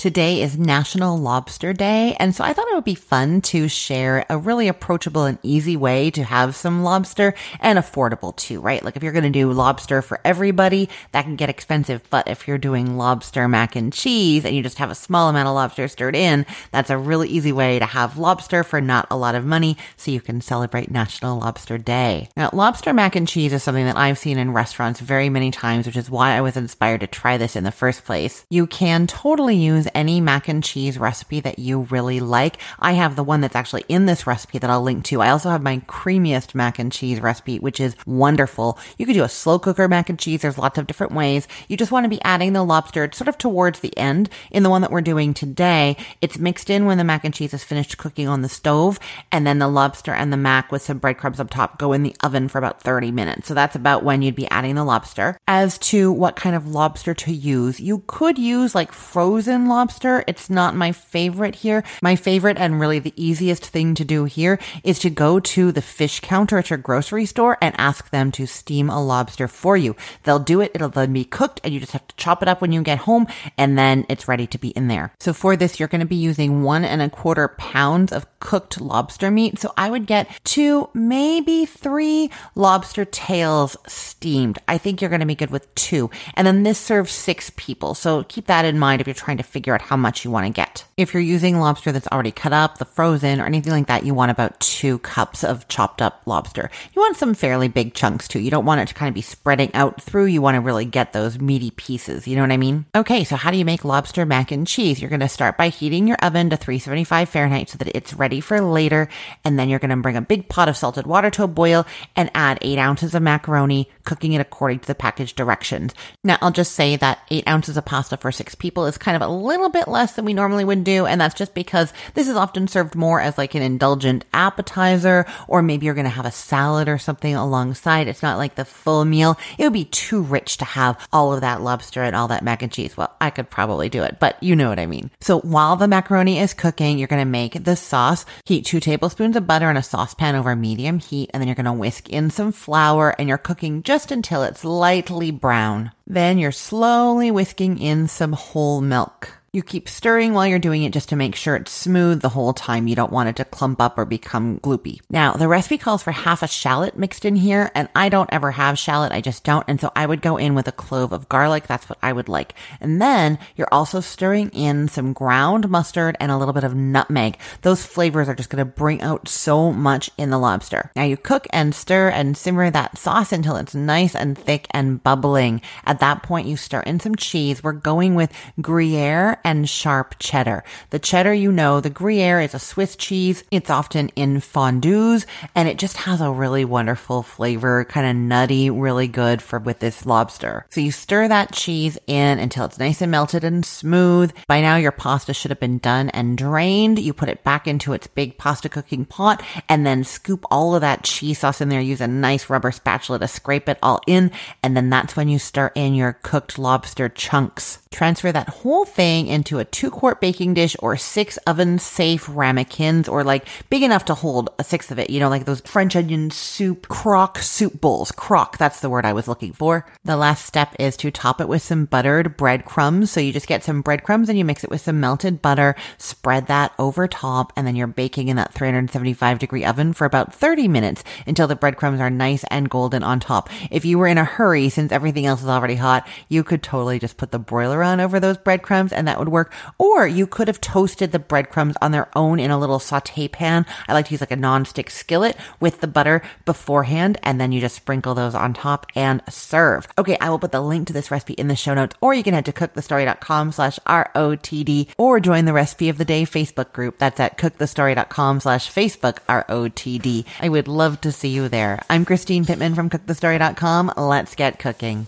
Today is National Lobster Day, and so I thought it would be fun to share a really approachable and easy way to have some lobster and affordable too, right? Like if you're going to do lobster for everybody, that can get expensive, but if you're doing lobster mac and cheese and you just have a small amount of lobster stirred in, that's a really easy way to have lobster for not a lot of money so you can celebrate National Lobster Day. Now, lobster mac and cheese is something that I've seen in restaurants very many times, which is why I was inspired to try this in the first place. You can totally use any mac and cheese recipe that you really like. I have the one that's actually in this recipe that I'll link to. I also have my creamiest mac and cheese recipe, which is wonderful. You could do a slow cooker mac and cheese. There's lots of different ways. You just want to be adding the lobster sort of towards the end. In the one that we're doing today, it's mixed in when the mac and cheese is finished cooking on the stove. And then the lobster and the mac with some breadcrumbs up top go in the oven for about 30 minutes. So that's about when you'd be adding the lobster. As to what kind of lobster to use, you could use like frozen lobster lobster. It's not my favorite here. My favorite and really the easiest thing to do here is to go to the fish counter at your grocery store and ask them to steam a lobster for you. They'll do it. It'll then be cooked and you just have to chop it up when you get home and then it's ready to be in there. So for this, you're going to be using one and a quarter pounds of cooked lobster meat. So I would get two, maybe three lobster tails steamed. I think you're going to be good with two. And then this serves six people. So keep that in mind if you're trying to figure figure out how much you want to get. If you're using lobster that's already cut up, the frozen, or anything like that, you want about two cups of chopped up lobster. You want some fairly big chunks too. You don't want it to kind of be spreading out through. You want to really get those meaty pieces. You know what I mean? Okay, so how do you make lobster mac and cheese? You're going to start by heating your oven to 375 Fahrenheit so that it's ready for later. And then you're going to bring a big pot of salted water to a boil and add eight ounces of macaroni, cooking it according to the package directions. Now, I'll just say that eight ounces of pasta for six people is kind of a little little bit less than we normally would do. And that's just because this is often served more as like an indulgent appetizer, or maybe you're going to have a salad or something alongside. It's not like the full meal. It would be too rich to have all of that lobster and all that mac and cheese. Well, I could probably do it, but you know what I mean. So while the macaroni is cooking, you're going to make the sauce. Heat two tablespoons of butter in a saucepan over medium heat, and then you're going to whisk in some flour and you're cooking just until it's lightly brown. Then you're slowly whisking in some whole milk. You keep stirring while you're doing it just to make sure it's smooth the whole time. You don't want it to clump up or become gloopy. Now, the recipe calls for half a shallot mixed in here, and I don't ever have shallot. I just don't. And so I would go in with a clove of garlic. That's what I would like. And then you're also stirring in some ground mustard and a little bit of nutmeg. Those flavors are just going to bring out so much in the lobster. Now you cook and stir and simmer that sauce until it's nice and thick and bubbling. At that point, you stir in some cheese. We're going with Gruyere and sharp cheddar. The cheddar, you know, the Gruyere is a Swiss cheese. It's often in fondues and it just has a really wonderful flavor, kind of nutty, really good for with this lobster. So you stir that cheese in until it's nice and melted and smooth. By now your pasta should have been done and drained. You put it back into its big pasta cooking pot and then scoop all of that cheese sauce in there. Use a nice rubber spatula to scrape it all in. And then that's when you stir in your cooked lobster chunks. Transfer that whole thing into a two quart baking dish or six oven safe ramekins or like big enough to hold a sixth of it. You know, like those French onion soup crock soup bowls. Crock. That's the word I was looking for. The last step is to top it with some buttered breadcrumbs. So you just get some breadcrumbs and you mix it with some melted butter, spread that over top, and then you're baking in that 375 degree oven for about 30 minutes until the breadcrumbs are nice and golden on top. If you were in a hurry, since everything else is already hot, you could totally just put the broiler on over those breadcrumbs and that would work. Or you could have toasted the breadcrumbs on their own in a little saute pan. I like to use like a non-stick skillet with the butter beforehand, and then you just sprinkle those on top and serve. Okay, I will put the link to this recipe in the show notes, or you can head to cookthestory.com slash R-O-T-D or join the recipe of the day Facebook group. That's at cookthestory.com slash Facebook R-O-T-D. I would love to see you there. I'm Christine Pittman from cookthestory.com. Let's get cooking.